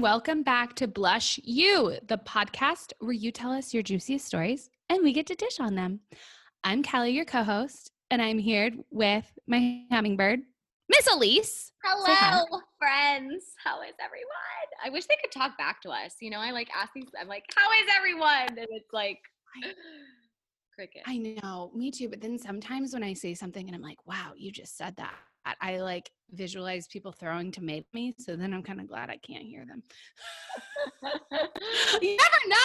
and welcome back to Blush You, the podcast where you tell us your juiciest stories and we get to dish on them. I'm Callie, your co host, and I'm here with my hummingbird, Miss Elise. Hello, friends. How is everyone? I wish they could talk back to us. You know, I like ask these, I'm like, how is everyone? And it's like, cricket. I know, me too. But then sometimes when I say something and I'm like, wow, you just said that, I like visualize people throwing tomato at me. So then I'm kind of glad I can't hear them. you never know.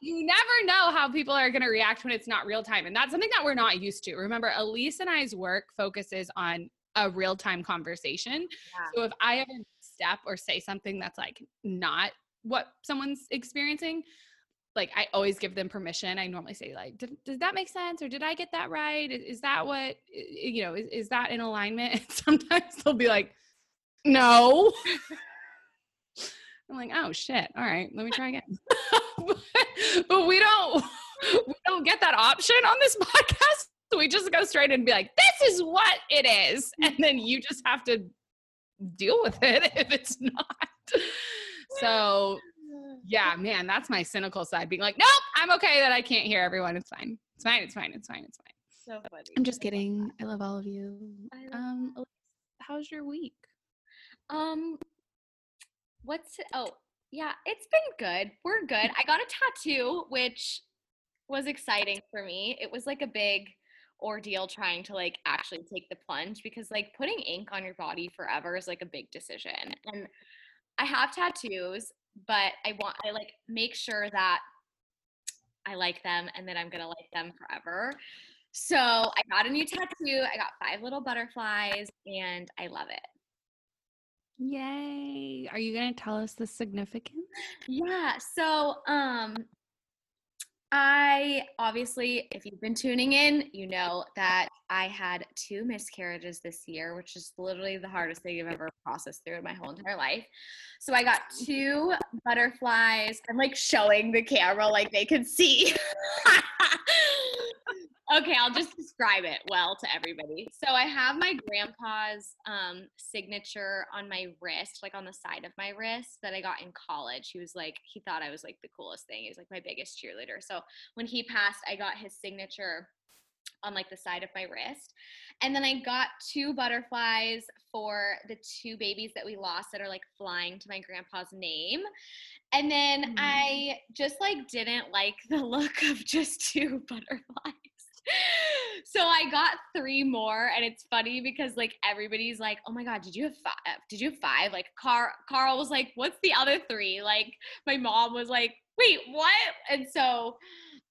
You never know how people are going to react when it's not real time. And that's something that we're not used to. Remember, Elise and I's work focuses on a real time conversation. Yeah. So if I ever step or say something that's like not what someone's experiencing, like I always give them permission. I normally say like, does that make sense? Or did I get that right? Is, that what, you know, is, is that in alignment? And sometimes they'll be like, no. I'm like, oh shit. All right, let me try again. but, but we don't, we don't get that option on this podcast. So we just go straight and be like, this is what it is. Mm. And then you just have to deal with it if it's not. So yeah, man, that's my cynical side being like, nope, I'm okay that I can't hear everyone. It's fine. It's fine. It's fine. It's fine. It's fine. So funny. I'm just kidding. I love all of you. Um, how's your week? Um, what's oh yeah, it's been good. We're good. I got a tattoo, which was exciting for me. It was like a big ordeal trying to like actually take the plunge because like putting ink on your body forever is like a big decision. And I have tattoos but I want I like make sure that I like them and that I'm gonna like them forever. So I got a new tattoo. I got five little butterflies and I love it. Yay. Are you gonna tell us the significance? Yeah. So um I obviously, if you've been tuning in, you know that I had two miscarriages this year, which is literally the hardest thing I've ever processed through in my whole entire life. So I got two butterflies. I'm like showing the camera like they can see. okay, I'll just describe it well to everybody. So I have my grandpa's um, signature on my wrist, like on the side of my wrist that I got in college. He was like, he thought I was like the coolest thing. He was like my biggest cheerleader. So when he passed, I got his signature on like the side of my wrist. And then I got two butterflies for the two babies that we lost that are like flying to my grandpa's name. And then mm. I just like didn't like the look of just two butterflies so I got three more, and it's funny because like everybody's like, "Oh my god, did you have five? Did you have five? Like Carl, Carl was like, "What's the other three? Like my mom was like, "Wait, what?" And so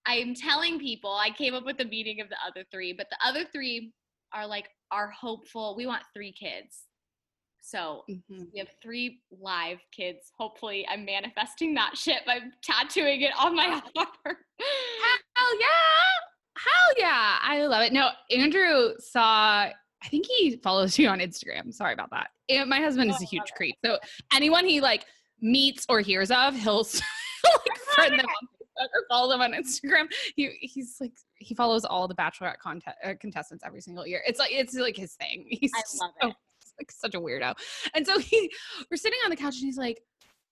I'm telling people I came up with the meaning of the other three, but the other three are like are hopeful. We want three kids. So mm-hmm. we have three live kids. Hopefully, I'm manifesting that shit by tattooing it on my heart. Hell yeah! Hell yeah. I love it. No, Andrew saw, I think he follows you on Instagram. Sorry about that. And my husband is a huge creep. So anyone he like meets or hears of, he'll like friend them on or follow them on Instagram. He he's like he follows all the bachelorette contest, uh, contestants every single year. It's like it's like his thing. He's I love so, it. like such a weirdo. And so he we're sitting on the couch and he's like,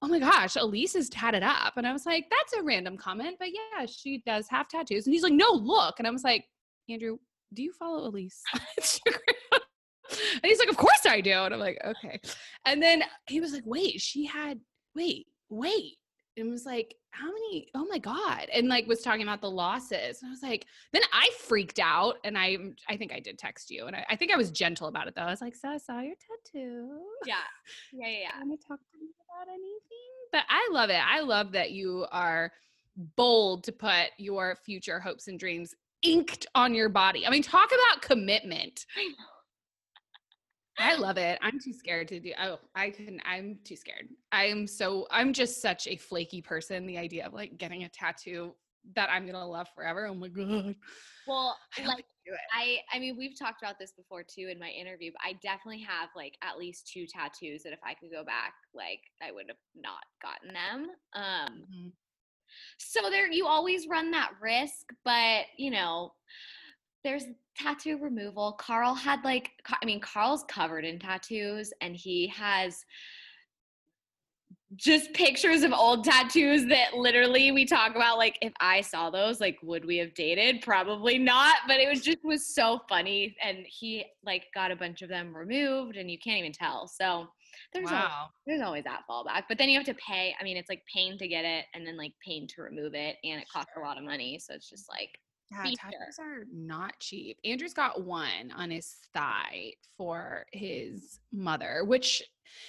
oh my gosh, Elise is tatted up. And I was like, that's a random comment, but yeah, she does have tattoos. And he's like, no, look. And I was like, Andrew, do you follow Elise and he's like, of course I do. And I'm like, okay. And then he was like, wait, she had, wait, wait. And was like, how many? Oh my God. And like was talking about the losses. And I was like, then I freaked out. And I I think I did text you. And I, I think I was gentle about it though. I was like, so I saw your tattoo. Yeah. Yeah. Yeah. yeah. Want to talk to me about anything? But I love it. I love that you are bold to put your future hopes and dreams inked on your body. I mean, talk about commitment. I love it. I'm too scared to do. Oh, I can. I'm too scared. I'm so. I'm just such a flaky person. The idea of like getting a tattoo that I'm gonna love forever. Oh my god. Well, I like I. I mean, we've talked about this before too in my interview. But I definitely have like at least two tattoos that if I could go back, like I would have not gotten them. Um. Mm-hmm. So there, you always run that risk, but you know there's tattoo removal. Carl had like, I mean, Carl's covered in tattoos and he has just pictures of old tattoos that literally we talk about like if I saw those like would we have dated probably not but it was just was so funny and he like got a bunch of them removed and you can't even tell so there's wow. always, there's always that fallback but then you have to pay I mean it's like pain to get it and then like pain to remove it and it costs a lot of money so it's just like yeah, tattoos are not cheap. Andrew's got one on his thigh for his mother, which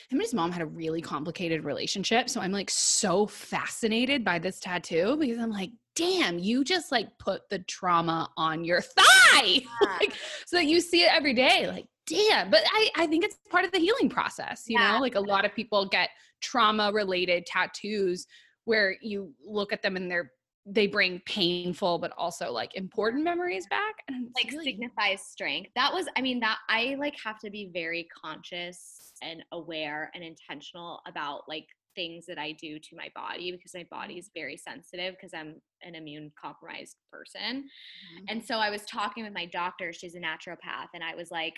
him and his mom had a really complicated relationship. So I'm like so fascinated by this tattoo because I'm like, damn, you just like put the trauma on your thigh. Yeah. like, so that you see it every day. Like, damn. But I, I think it's part of the healing process, you yeah. know? Like a lot of people get trauma related tattoos where you look at them and they're they bring painful but also like important memories back and like really- signifies strength that was i mean that i like have to be very conscious and aware and intentional about like things that i do to my body because my body is very sensitive because i'm an immune compromised person mm-hmm. and so i was talking with my doctor she's a naturopath and i was like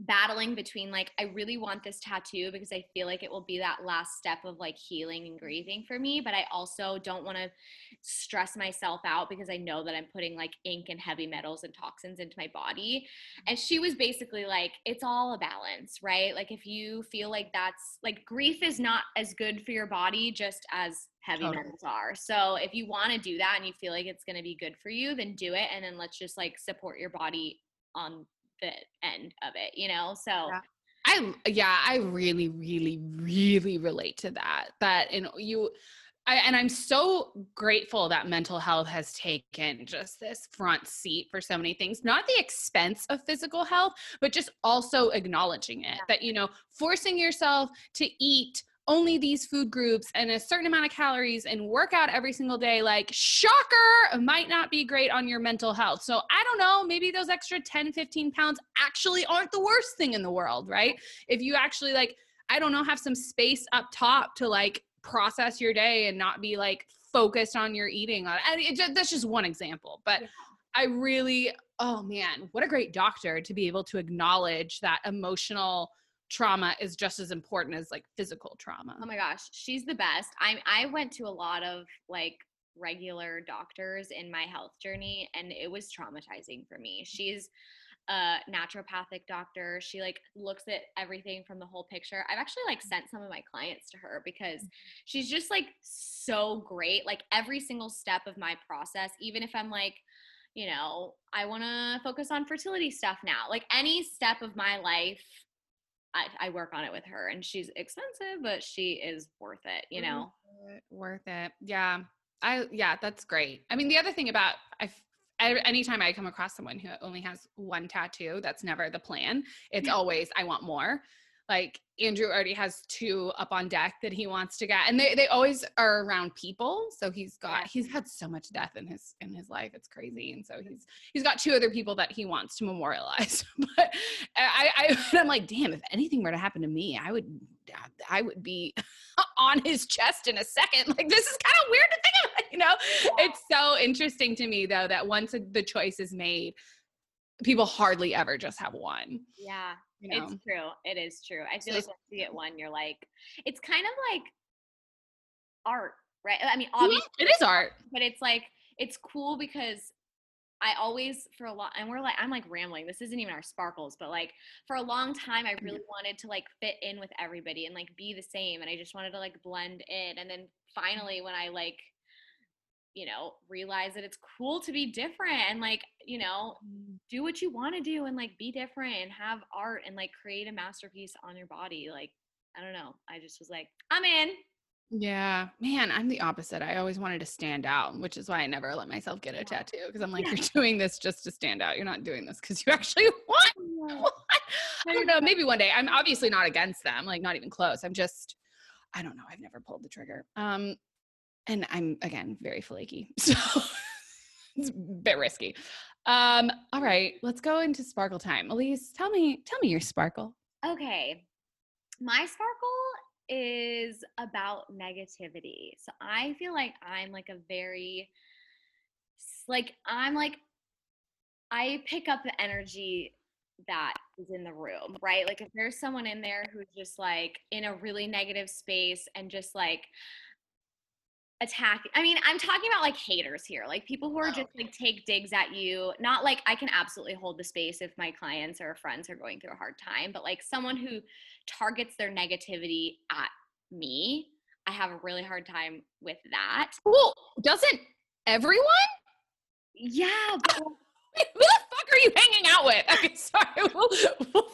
battling between like I really want this tattoo because I feel like it will be that last step of like healing and grieving for me, but I also don't want to stress myself out because I know that I'm putting like ink and heavy metals and toxins into my body. And she was basically like it's all a balance, right? Like if you feel like that's like grief is not as good for your body just as heavy totally. metals are. So if you want to do that and you feel like it's going to be good for you, then do it and then let's just like support your body on the end of it, you know? So yeah. I yeah, I really, really, really relate to that. That and you I, and I'm so grateful that mental health has taken just this front seat for so many things, not the expense of physical health, but just also acknowledging it yeah. that, you know, forcing yourself to eat only these food groups and a certain amount of calories and work out every single day, like shocker, might not be great on your mental health. So I don't know, maybe those extra 10, 15 pounds actually aren't the worst thing in the world, right? If you actually like, I don't know, have some space up top to like process your day and not be like focused on your eating. Uh, and it, it, that's just one example, but. Yeah. I really, oh man, what a great doctor to be able to acknowledge that emotional trauma is just as important as like physical trauma. Oh my gosh, she's the best. I I went to a lot of like regular doctors in my health journey and it was traumatizing for me. She's a naturopathic doctor. She like looks at everything from the whole picture. I've actually like sent some of my clients to her because mm-hmm. she's just like so great. Like every single step of my process, even if I'm like you know, I want to focus on fertility stuff now. Like any step of my life, I, I, work on it with her and she's expensive, but she is worth it, you know? Worth it. Worth it. Yeah. I, yeah, that's great. I mean, the other thing about, I, anytime I come across someone who only has one tattoo, that's never the plan. It's always, I want more like Andrew already has two up on deck that he wants to get and they, they always are around people so he's got he's had so much death in his in his life it's crazy and so he's he's got two other people that he wants to memorialize but I, I I'm like damn if anything were to happen to me I would I would be on his chest in a second. Like this is kind of weird to think about you know? Yeah. it's so interesting to me though that once the choice is made people hardly ever just have one yeah you know? It's true. It is true. I feel so like once you get one, you're like, it's kind of like art, right? I mean, obviously, it is art, but it's like it's cool because I always for a lot, and we're like, I'm like rambling. This isn't even our sparkles, but like for a long time, I really mm-hmm. wanted to like fit in with everybody and like be the same, and I just wanted to like blend in. And then finally, when I like you know, realize that it's cool to be different and like, you know, mm. do what you want to do and like be different and have art and like create a masterpiece on your body. Like, I don't know. I just was like, I'm in. Yeah, man, I'm the opposite. I always wanted to stand out, which is why I never let myself get a tattoo because I'm like, yeah. you're doing this just to stand out. You're not doing this because you actually want. I don't know. Maybe one day. I'm obviously not against them, like not even close. I'm just, I don't know. I've never pulled the trigger. Um, and I'm again very flaky. So it's a bit risky. Um, all right, let's go into sparkle time. Elise, tell me, tell me your sparkle. Okay. My sparkle is about negativity. So I feel like I'm like a very like I'm like I pick up the energy that is in the room, right? Like if there's someone in there who's just like in a really negative space and just like attack I mean, I'm talking about like haters here, like people who are Oh, just like take digs at you. Not like I can absolutely hold the space if my clients or friends are going through a hard time, but like someone who targets their negativity at me, I have a really hard time with that. Well, doesn't everyone? Yeah, but Who the fuck are you hanging out with? Okay, sorry. We'll, we'll-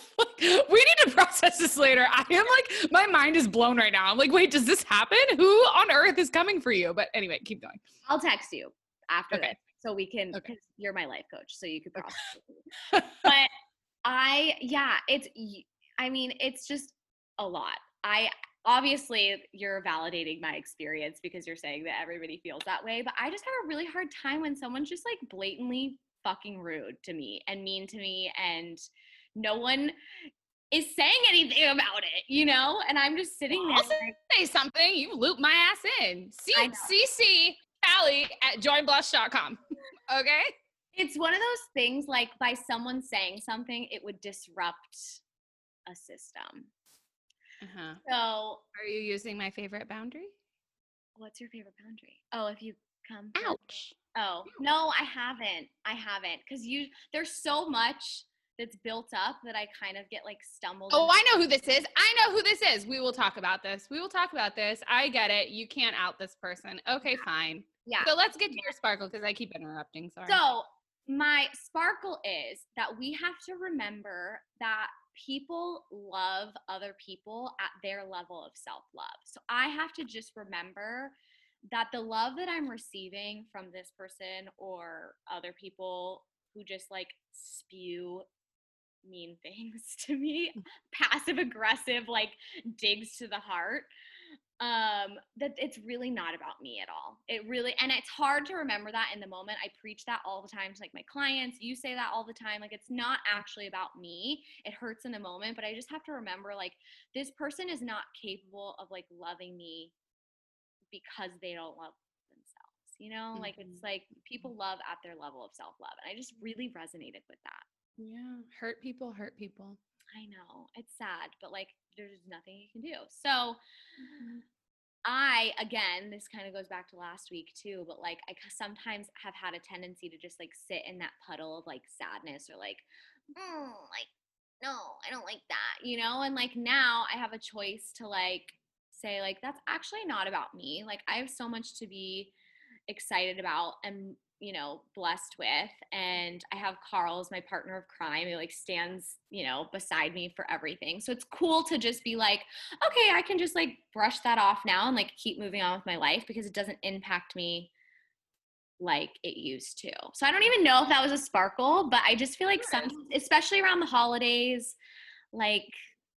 process later. I am like, my mind is blown right now. I'm like, wait, does this happen? Who on earth is coming for you? But anyway, keep going. I'll text you after Okay. this so we can Okay. you're my life coach, so you could process it with me. But I yeah, it's I mean, it's just a lot. I obviously you're validating my experience because you're saying that everybody feels that way, but I just have a really hard time when someone's just like blatantly fucking rude to me and mean to me and no one is saying anything about it, you know? And I'm just sitting there Also- like, Say something. You loop my ass in. C-. CC Callie at joinblush.com. okay? it's one of those things like by someone saying something, it would disrupt a system. Uh-huh. So, Are you using my favorite boundary? what's your favorite boundary? Oh, if you come. Ouch. Oh, no, I haven't. I haven't because you there's so much that's built up that I kind of get like stumbled. Oh, into- I know who this is. I know who this is. We will talk about this. We will talk about this. I get it. You can't out this person. Okay, fine. yeah. So let's get to your sparkle because I keep interrupting. Sorry. So, my sparkle is that we have to remember that people love other people at their level of self love. So, I have to just remember that the love that I'm receiving from this person or other people who just like spew mean things to me, passive aggressive, like digs to the heart um that it's really not about me at all. It really and it's hard to remember that in the moment. I preach that all the time to like my clients. You say that all the time. Like it's not actually about me. It hurts in the moment but i just have to remember like this person is not capable of like loving me because they don't love themselves you know? Like it's Mhm. like people love at their level of self-love and i just really resonated with that yeah, hurt people hurt people. i know it's sad but like there's nothing you can do so I again, this kind of goes back to last week too, but like I sometimes have had a tendency to just like sit in that puddle of like sadness or like, mm, like no, I don't like that, you know. And like now I have a choice to like say like that's actually not about me. Like I have so much to be excited about and you know blessed with and i have carl as my partner of crime he like stands you know beside me for everything. So it's cool to just be like okay i can just like brush that off now and like keep moving on with my life because it doesn't impact me like it used to. So i don't even know if that was a sparkle but i just feel like some especially around the holidays like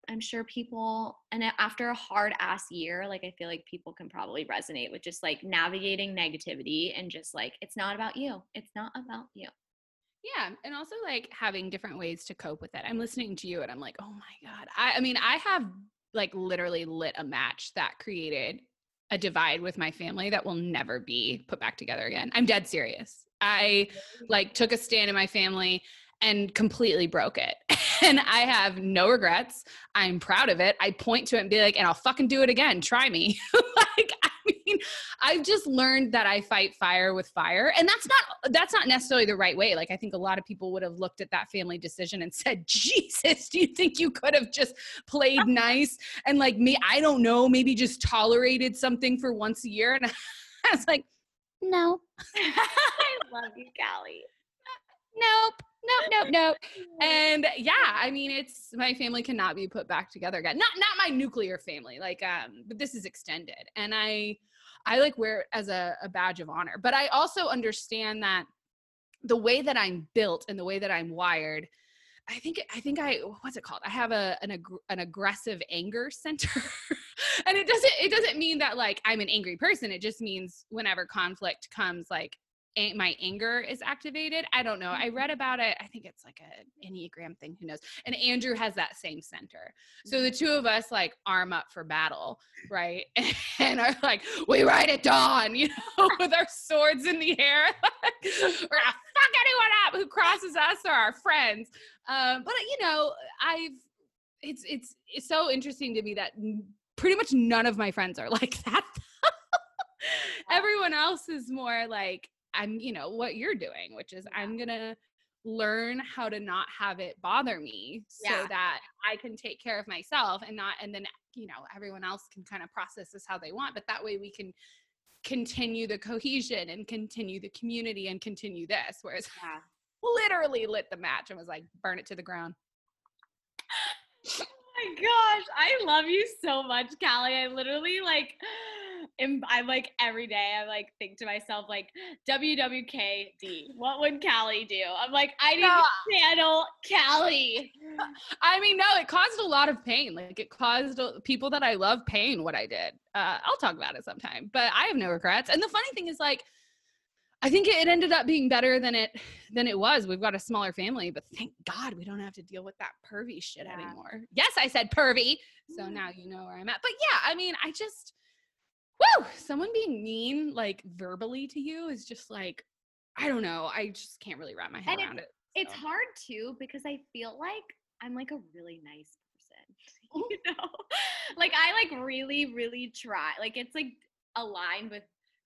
i'm sure people and after a hard ass year like i feel like people can probably resonate with just like navigating negativity and just like it's not about you it's not about you Yeah, and also like having different ways to cope with it. I'm listening to you and I'm like, oh my god. I, I mean, I have like literally lit a match that created a divide with my family that will never be put back together again. I'm dead serious. I like took a stand in my family and completely broke it. And I have no regrets. I'm proud of it. I point to it and be like, and I'll fucking do it again. Try me. like, I mean, I've just learned that I fight fire with fire. And that's not that's not necessarily the right way. Like I think a lot of people would have looked at that family decision and said, Jesus, do you think you could have just played nice? And like me, I don't know, maybe just tolerated something for once a year. And I was like, no, i love you callie nope, nope, nope, nope. And yeah, I mean, it's my family cannot be put back together again. Not not my nuclear family, like um, but this is extended, and I I like wear it as a, a badge of honor. But I also understand that the way that I'm built and the way that I'm wired. I think I think I what's it called? I have a an, ag- an aggressive anger center. and it doesn't it doesn't mean that like I'm an angry person. It just means whenever conflict comes like my anger is activated. I don't know. I read about it. I think it's like a enneagram thing. Who knows? And Andrew has that same center. So the two of us like arm up for battle, right? And are like, we ride at dawn, you know, with our swords in the air. We're gonna fuck anyone up who crosses us or our friends. Um, but you know, I've it's it's it's so interesting to me that pretty much none of my friends are like that. Everyone else is more like I'm, you know, what you're doing, which is I'm gonna learn how to not have it bother me so that I can take care of myself and not and then you know everyone else can kind of process this how they want but that way we can continue the cohesion and continue the community and continue this whereas Yeah. literally lit the match and was like burn it to the ground my gosh, I love you so much, Callie. I literally like am I'm like every day I like think to myself like WWKD. What would Callie do? I'm like I need No. to channel Callie. I mean, no, it caused a lot of pain. Like it caused uh, people that I love pain. What I did. Uh, I'll talk about it sometime. But I have no regrets. And the funny thing is, like, I think it ended up being better than it than it was. We've got a smaller family, but thank God we don't have to deal with that pervy shit Yeah. anymore. Yes, I said pervy. So Mm. now you know where I'm at. But yeah, I mean, I just, woo, someone being mean like verbally to you is just like, I don't know. I just can't really wrap my head And around it. It's so. hard too because I feel like I'm like a really nice person. You know? Like I like really, really try. Like it's like aligned with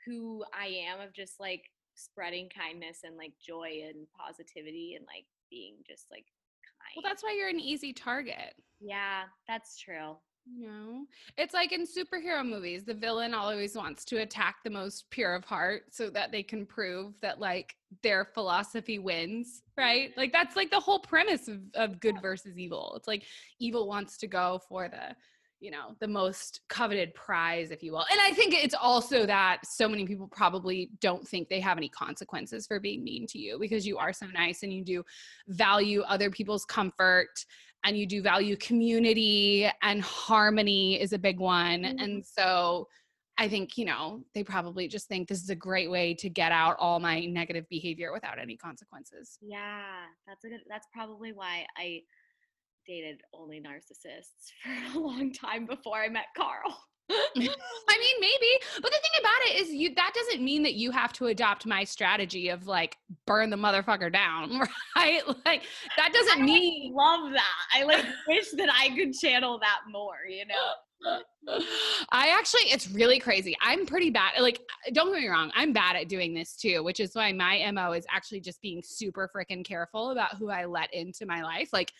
who I am of just like spreading kindness and like joy and positivity and like being just like kind. Well, that's why you're an easy target. yeah, that's true. You know, it's like in superhero movies, the villain always wants to attack the most pure of heart so that they can prove that like their philosophy wins, right? Like that's like the whole premise of, of good versus evil. It's like evil wants to go for the, you know, the most coveted prize, if you will. And I think it's also that so many people probably don't think they have any consequences for being mean to you because you are so nice and you do value other people's comfort and you do value community and harmony is a big one. Mhm. And so I think, you know, they probably just think this is a great way to get out all my negative behavior without any consequences. Yeah, that's a good. That's probably why I dated only narcissists for a long time before I met Carl. I mean, maybe, but the thing about it is, you that doesn't mean that you have to adopt my strategy of like burn the motherfucker down, right? Like that doesn't mean love that. I like wish that I could channel that more, you know? I actually, it's really crazy. I'm pretty bad. Like, don't get me wrong, I'm bad at doing this too, which is why my MO is actually just being super freaking careful about who I let into my life. Like,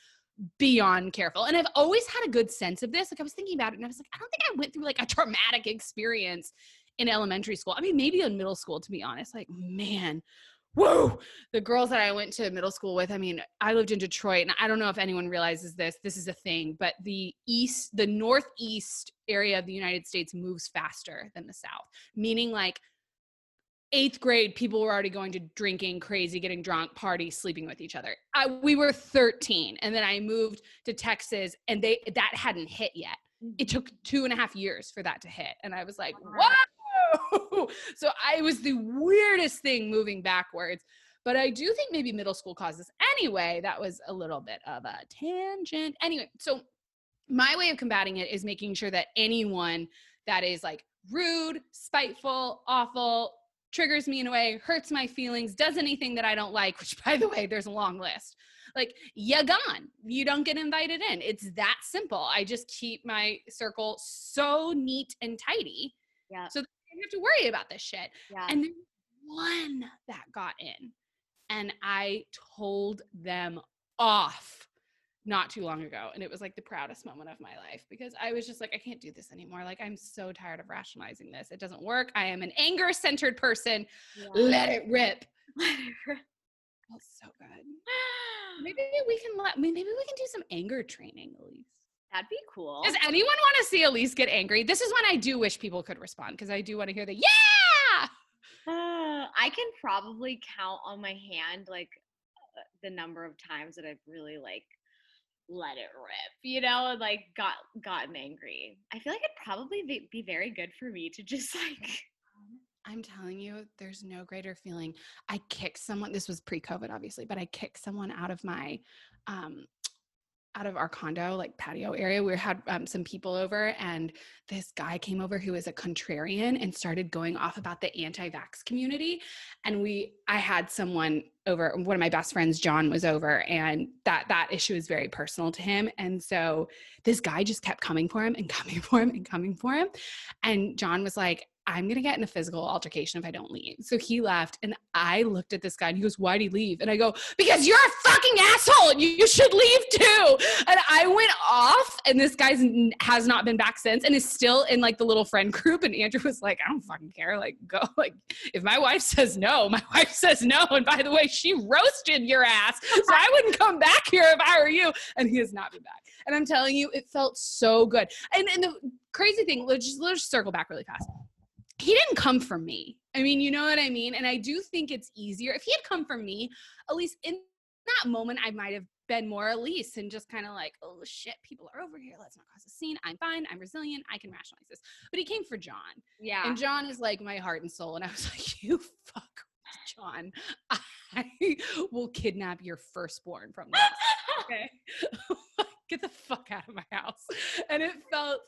beyond careful. And I've always had a good sense of this. Like, I was thinking about it and I was like, I don't think I went through like a traumatic experience in elementary school. I mean, maybe in middle school, to be honest. Like, man, whoa, the girls that I went to middle school with, I mean, I lived in Detroit, and I don't know if anyone realizes this, this is a thing, but the east, the northeast area of the United States moves faster than the south, meaning like eighth grade, people were already going to drinking, crazy, getting drunk, party, sleeping with each other. I, we were 13, and then I moved to Texas, and they that hadn't hit yet. It took two and a half years for that to hit, and I was like, Wow. "Whoa!" so I was the weirdest thing moving backwards. But I do think maybe middle school causes anyway. That was a little bit of a tangent. Anyway, so my way of combating it is making sure that anyone that is like rude, spiteful, awful, triggers me in a way, hurts my feelings, does anything that I don't like, which by the way, there's a long list. Like, you're gone. You don't get invited in. It's that simple. I just keep my circle so neat and tidy. Yeah. So that I don't have to worry about this shit. Yeah. And there's one that got in, and I told them off not too long ago. And it was like the proudest moment of my life because I was just like, I can't do this anymore. Like, I'm so tired of rationalizing this. It doesn't work. I am an anger centered person. Yeah. Let it rip. Feels so good. Maybe we can let, maybe we can do some anger training, Elise. That'd be cool. Does anyone want to see Elise get angry? This is when I do wish people could respond because I do want to hear the yeah. Uh, I can probably count on my hand like uh, the number of times that I've really like let it rip, you know, and like got gotten angry. I feel like it'd probably be, very good for me to just like I'm telling you, there's no greater feeling. I kicked someone. This was pre-COVID, obviously, but I kicked someone out of my um, out of our condo like patio area we had um, some people over and this guy came over who is a contrarian and started going off about the anti-vax community and we i had someone over one of my best friends john was over and that that issue is very personal to him and so this guy just kept coming for him and coming for him and coming for him and john was like I'm going to get in a physical altercation if I don't leave. So he left and I looked at this guy and he goes, Why'd he leave? And I go, Because you're a fucking asshole and you, you should leave too. And I went off and this guy has not been back since and is still in like the little friend group. And Andrew was like, I don't fucking care. Like, go. Like, if my wife says no, my wife says no. And by the way, she roasted your ass. So I wouldn't come back here if I were you. And he has not been back. And I'm telling you, it felt so good. And, and the crazy thing, let's just, let's just circle back really fast he didn't come for me. I mean, you know what I mean? And I do think it's easier. If he had come for me, at least in that moment, I might have been more Elise and just kind of like, oh shit, people are over here. Let's not cause a scene. I'm fine. I'm resilient. I can rationalize this. But he came for John. Yeah. And John is like my heart and soul. And I was like, you fuck John. I will kidnap your firstborn from this. okay get the fuck out of my house. And it felt,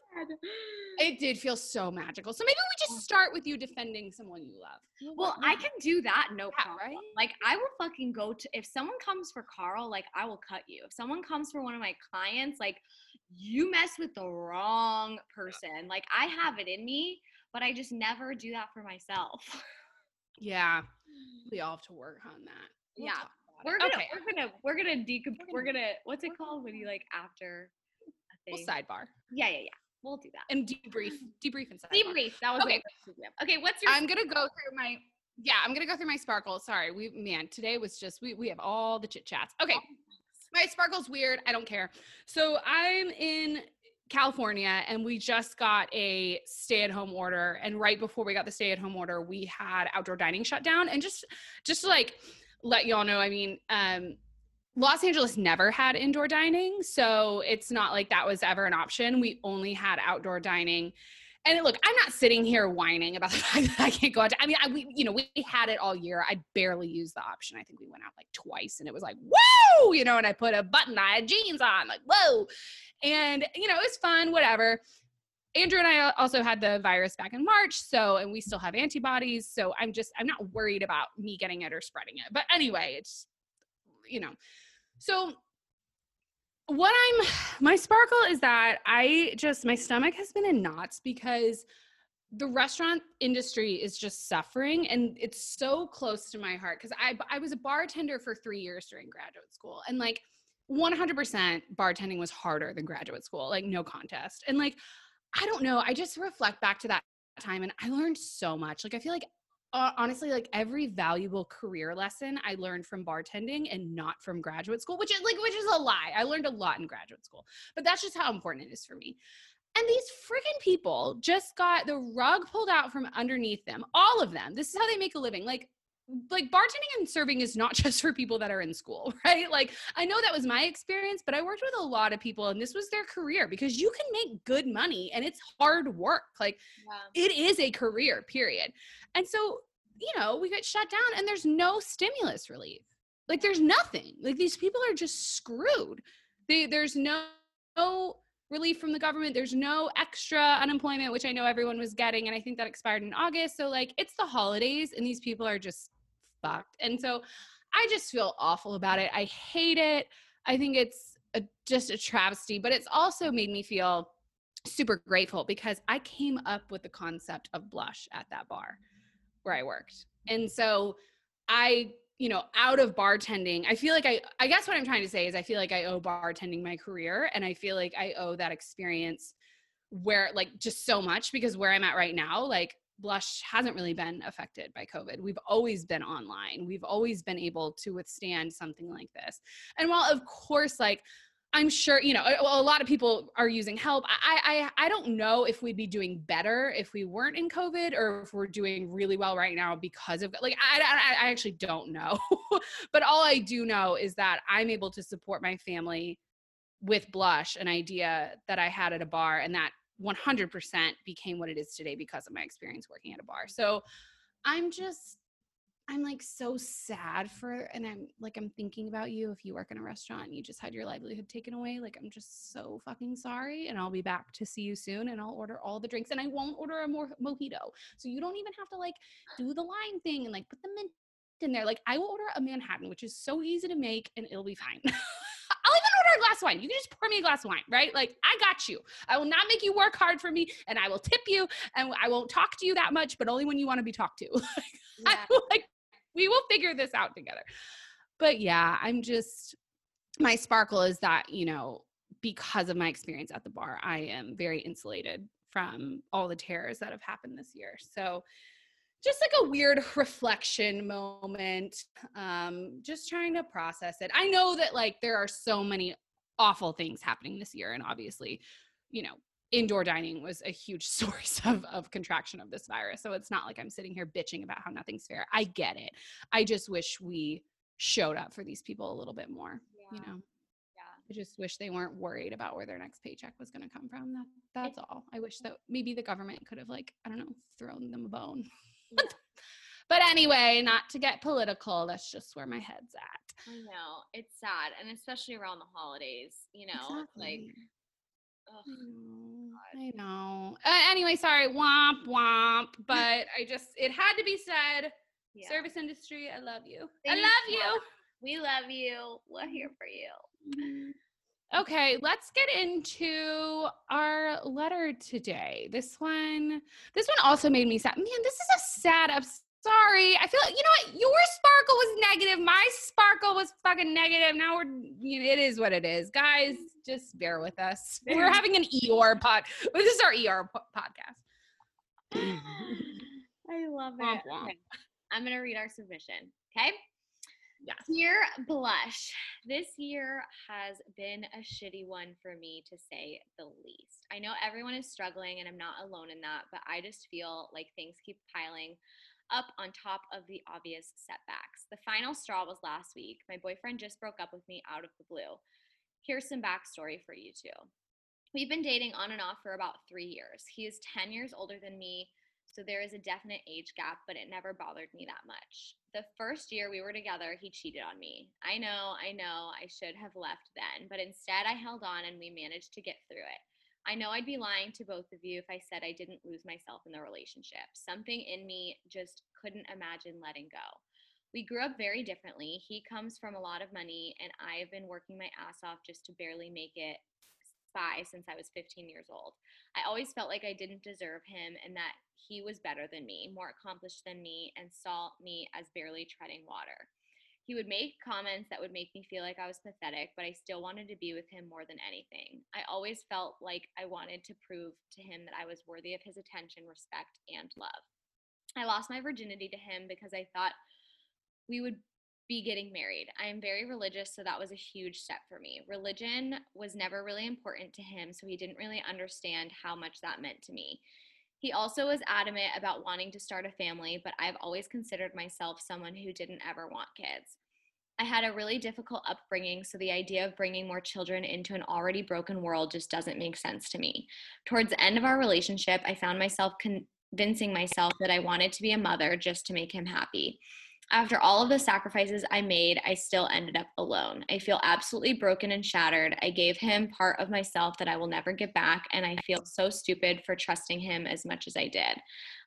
it did feel so magical. So maybe we just start with you defending someone you love. Well, I can do that, no yeah, problem. Right? Like, I will fucking go to, if someone comes for Carl, like, I will cut you. If someone comes for one of my clients, like, you mess with the wrong person. Like, I have it in me, but I just never do that for myself. Yeah. We all have to work on that. We'll yeah we're gonna okay. we're gonna we're gonna decomp we're gonna what's it called when you like after a thing? We'll sidebar. Yeah, yeah, yeah. We'll do that. And debrief. Debrief and sidebar. Debrief. That was okay. Okay, what's your I'm gonna go through my yeah, I'm gonna go through my sparkle. Sorry, we man, today was just we we have all the chit chats. Okay. My sparkle's weird. I don't care. So I'm in California and we just got a stay at home order and right before we got the stay at home order we had outdoor dining shut down and just just like let y'all know, I mean, um, Los Angeles never had indoor dining, so it's not like that was ever an option. We only had outdoor dining. And look, I'm not sitting here whining about the fact that I can't go out. To, I mean, I, we, you know, we had it all year. I barely used the option. I think we went out like twice, and it was like, whoa, you know. And I put a button, I had jeans on, like whoa, and you know, it was fun, whatever. Andrew and I also had the virus back in March, so and we still have antibodies. So I'm just I'm not worried about me getting it or spreading it. But anyway, it's you know. So what I'm my sparkle is that I just my stomach has been in knots because the restaurant industry is just suffering and it's so close to my heart because I I was a bartender for 3 years during graduate school and like 100% bartending was harder than graduate school like no contest and like I don't know. I just reflect back to that time and I learned so much. Like, I feel like uh, honestly, like every valuable career lesson I learned from bartending and not from graduate school, which is like, which is a lie. I learned a lot in graduate school, but that's just how important it is for me. And these freaking people just got the rug pulled out from underneath them. All of them. This is how they make a living. Like, like bartending and serving is not just for people that are in school, right? Like I know that was my experience, but I worked with a lot of people and this was their career because you can make good money and it's hard work. Like yeah. it is a career, period. And so, you know, we get shut down and there's no stimulus relief. Like there's nothing. Like these people are just screwed. They, there's no, no relief from the government. There's no extra unemployment, which I know everyone was getting. And I think that expired in August. So, like, it's the holidays, and these people are just fucked. And so I just feel awful about it. I hate it. I think it's a, just a travesty, but it's also made me feel super grateful because I came up with the concept of blush at that bar where I worked. And so I, you know, out of bartending, I feel like I I guess what I'm trying to say is I feel like I owe bartending my career and I feel like I owe that experience where like just so much because where I'm at right now, like Blush hasn't really been affected by COVID. We've always been online. We've always been able to withstand something like this. And while, of course, like I'm sure, you know, a, a lot of people are using help. I, I, I don't know if we'd be doing better if we weren't in COVID or if we're doing really well right now because of like, I, I, I actually don't know. but all I do know is that I'm able to support my family with Blush, an idea that I had at a bar, and that 100% became what it is today because of my experience working at a bar. So I'm just I'm like so sad for, and I'm like, I'm thinking about you if you work in a restaurant and you just had your livelihood taken away. Like, I'm just so fucking sorry. And I'll be back to see you soon and I'll order all the drinks and I won't order a more mojito. So you don't even have to like do the lime thing and like put the mint in there. Like, I will order a Manhattan, which is so easy to make and it'll be fine. I'll even order a glass of wine. You can just pour me a glass of wine, right? Like, I got you. I will not make you work hard for me and I will tip you and I won't talk to you that much, but only when you want to be talked to. Yeah. like we will figure this out together. But yeah, I'm just my sparkle is that, you know, because of my experience at the bar, I am very insulated from all the terrors that have happened this year. So just like a weird reflection moment um just trying to process it i know that like there are so many awful things happening this year and obviously you know indoor dining was a huge source of, of contraction of this virus. So it's not like I'm sitting here bitching about how nothing's fair. I get it. I just wish we showed up for these people a little bit more, you know. Yeah. I just wish they weren't worried about where their next paycheck was going to come from. That that's all. I wish that maybe the government could have like, I don't know, thrown them a bone. But anyway, not to get political, that's just where my head's at. I know. It's sad. And especially around the holidays, you know, like, Exactly. ugh. I know. Uh, anyway, sorry, womp womp. But I just, it had to be said. Yeah. Service industry, I love you. I love you. you. We love you. We're here for you. Okay, let's get into our letter today. This one, this one also made me sad. Man, this is a sad. I'm sorry. I feel like you know what? Your sparkle was negative. My sparkle was fucking negative. Now we're, you know, it is what it is, guys. Just bear with us. We're having an ER pod. This is our ER po- podcast. I love Womp it. womp. Okay. I'm to read our submission. Okay. Yes. Dear Blush, this year has been a shitty one for me to say the least. I know everyone is struggling and I'm not alone in that, but I just feel like things keep piling up on top of the obvious setbacks. The final straw was last week. My boyfriend just broke up with me out of the blue. Here's some backstory for you two. We've been dating on and off for about three years. He is 10 years older than me, so there is a definite age gap, but it never bothered me that much. The first year we were together, he cheated on me. I know, I know, I should have left then, but instead I held on and we managed to get through it. I know I'd be lying to both of you if I said I didn't lose myself in the relationship. Something in me just couldn't imagine letting go. We grew up very differently. He comes from a lot of money, and I have been working my ass off just to barely make it since I was 15 years old. I always felt like I didn't deserve him and that he was better than me, more accomplished than me, and saw me as barely treading water. He would make comments that would make me feel like I was pathetic, but I still wanted to be with him more than anything. I always felt like I wanted to prove to him that I was worthy of his attention, respect, and love. I lost my virginity to him because I thought we would be getting married. I am very religious, so that was a huge step for me. Religion was never really important to him, so he didn't really understand how much that meant to me. He also was adamant about wanting to start a family, but I've always considered myself someone who didn't ever want kids. I had a really difficult upbringing, so the idea of bringing more children into an already broken world just doesn't make sense to me. Towards the end of our relationship, I found myself convincing myself that I wanted to be a mother just to make him happy. After all of the sacrifices I made, I still ended up alone. I feel absolutely broken and shattered. I gave him part of myself that I will never get back, and I feel so stupid for trusting him as much as I did.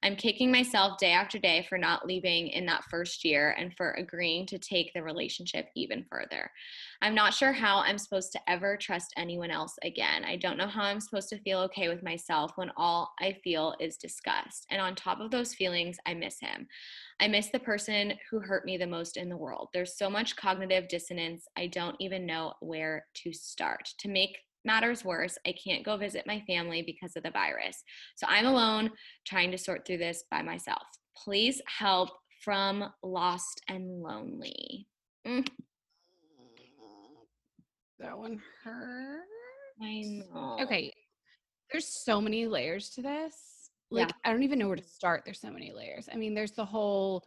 I'm kicking myself day after day for not leaving in that first year and for agreeing to take the relationship even further. I'm not sure how I'm supposed to ever trust anyone else again. I don't know how I'm supposed to feel okay with myself when all I feel is disgust. And on top of those feelings, I miss him. I miss the person who hurt me the most in the world. There's so much cognitive dissonance, I don't even know where to start. To make matters worse, I can't go visit my family because of the virus. So I'm alone trying to sort through this by myself. Please help from Lost and Lonely. Mm, That one hurt. I know. Okay. There's so many layers to this. Like, Yeah. I don't even know where to start. There's so many layers. I mean, there's the whole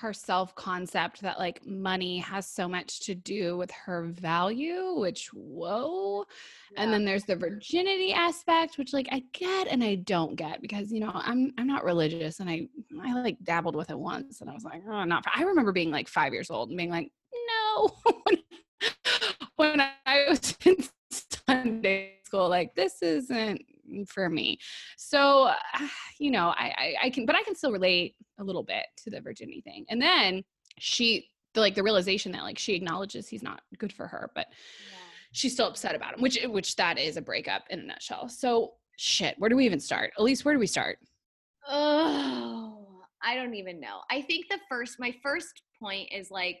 her self concept that like money has so much to do with her value, which whoa. Yeah. And then there's the virginity aspect, which like I get and I don't get because you know I'm I'm not religious and I I like dabbled with it once and I was like, oh not I remember being like five years old and being like, no when I was in Sunday school, like this isn't for me. So, uh, you know, I, I, I can, but I can still relate a little bit to the virginity thing. And then she, the, like the realization that like she acknowledges he's not good for her, but yeah. she's still upset about him, which, which that is a breakup in a nutshell. So shit, where do we even start? Elise, where do we start? Oh, I don't even know. I think the first, my first point is like,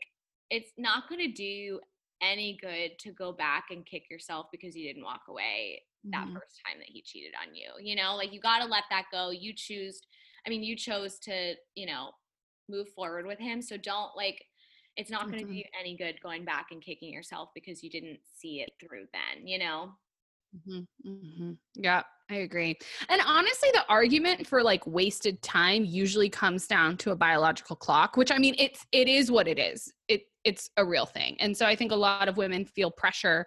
it's not going to do any good to go back and kick yourself because you didn't walk away that mm-hmm. first time that he cheated on you. You know, like you got to let that go. You choose, I mean, you chose to, you know, move forward with him. So don't like, it's not going to mm-hmm. do you any good going back and kicking yourself because you didn't see it through then, you know? Mm-hmm, mm-hmm. Yeah, I agree. And honestly, the argument for like wasted time usually comes down to a biological clock, which I mean, it's it is what it is. It it's a real thing. And so I think a lot of women feel pressure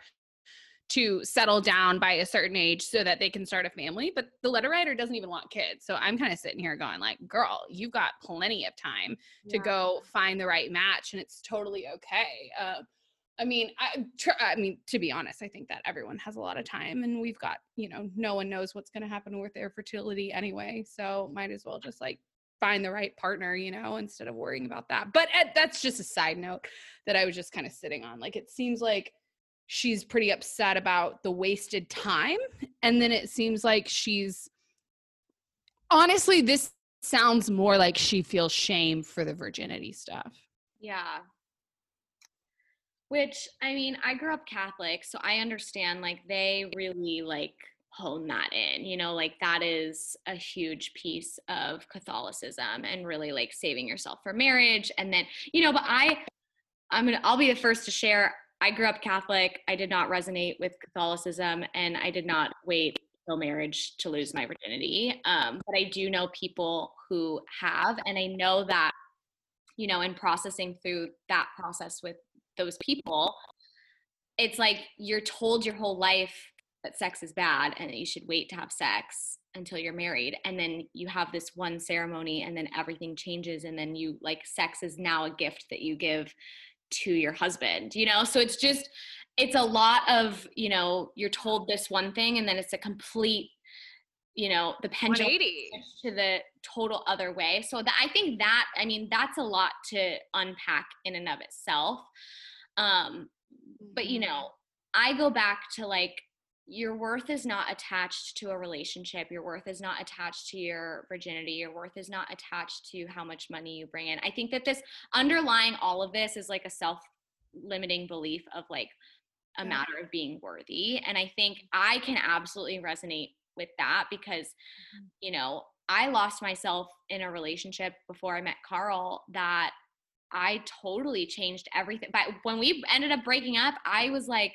to settle down by a certain age so that they can start a family but the letter writer doesn't even want kids so i'm kind of sitting here going like girl you've got plenty of time yeah. to go find the right match and it's totally okay uh, i mean I, tr- I mean to be honest i think that everyone has a lot of time and we've got you know no one knows what's going to happen with their fertility anyway so might as well just like find the right partner, you know, instead of worrying about that. But uh, that's just a side note that I was just kind of sitting on. Like it seems like she's pretty upset about the wasted time and then it seems like she's honestly this sounds more like she feels shame for the virginity stuff. Yeah. Which i mean i grew up catholic so i understand like they really like hone that in you know like that is a huge piece of catholicism and really like saving yourself for marriage and then you know but i i'm gonna i'll be the first to share I grew up Catholic. I did not resonate with Catholicism, and I did not wait till marriage to lose my virginity. Um, but I do know people who have, and I know that, you know, in processing through that process with those people, it's like you're told your whole life that sex is bad and that you should wait to have sex until you're married and then you have this one ceremony and then everything changes and then you like sex is now a gift that you give to your husband you know? So it's just it's a lot of you know you're told this one thing and then it's a complete you know the pendulum to the total other way. So that i think that i mean that's a lot to unpack in and of itself. Um but you mm-hmm. know i go back to like your worth is not attached to a relationship. Your worth is not attached to your virginity. Your worth is not attached to how much money you bring in. I think that this underlying all of this is like a self limiting belief of like a yeah. matter of being worthy. And I think I can absolutely resonate with that because, mm-hmm. you know, I lost myself in a relationship before I met Carl that I totally changed everything. But when we ended up breaking up, I was like,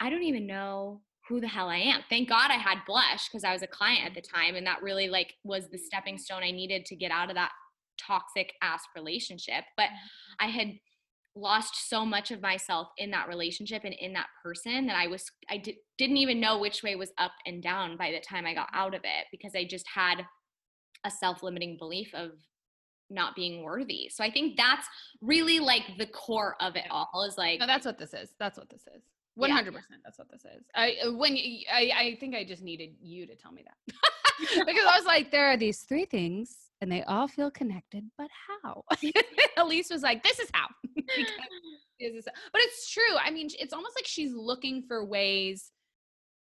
I don't even know who the hell I am. Thank God I had blush because I was a client at the time and that really like was the stepping stone I needed to get out of that toxic ass relationship. But mm-hmm. I had lost so much of myself in that relationship and in that person that I was I di- didn't even know which way was up and down by the time I got out of it because I just had a self-limiting belief of not being worthy. So I think that's really like the core of it all is like No, that's what this is. That's what this is. One hundred percent. That's what this is. I uh, when I I think I just needed you to tell me that because I was like, there are these three things, and they all feel connected, but how? Elise was like, this is how. but it's true. I mean, it's almost like she's looking for ways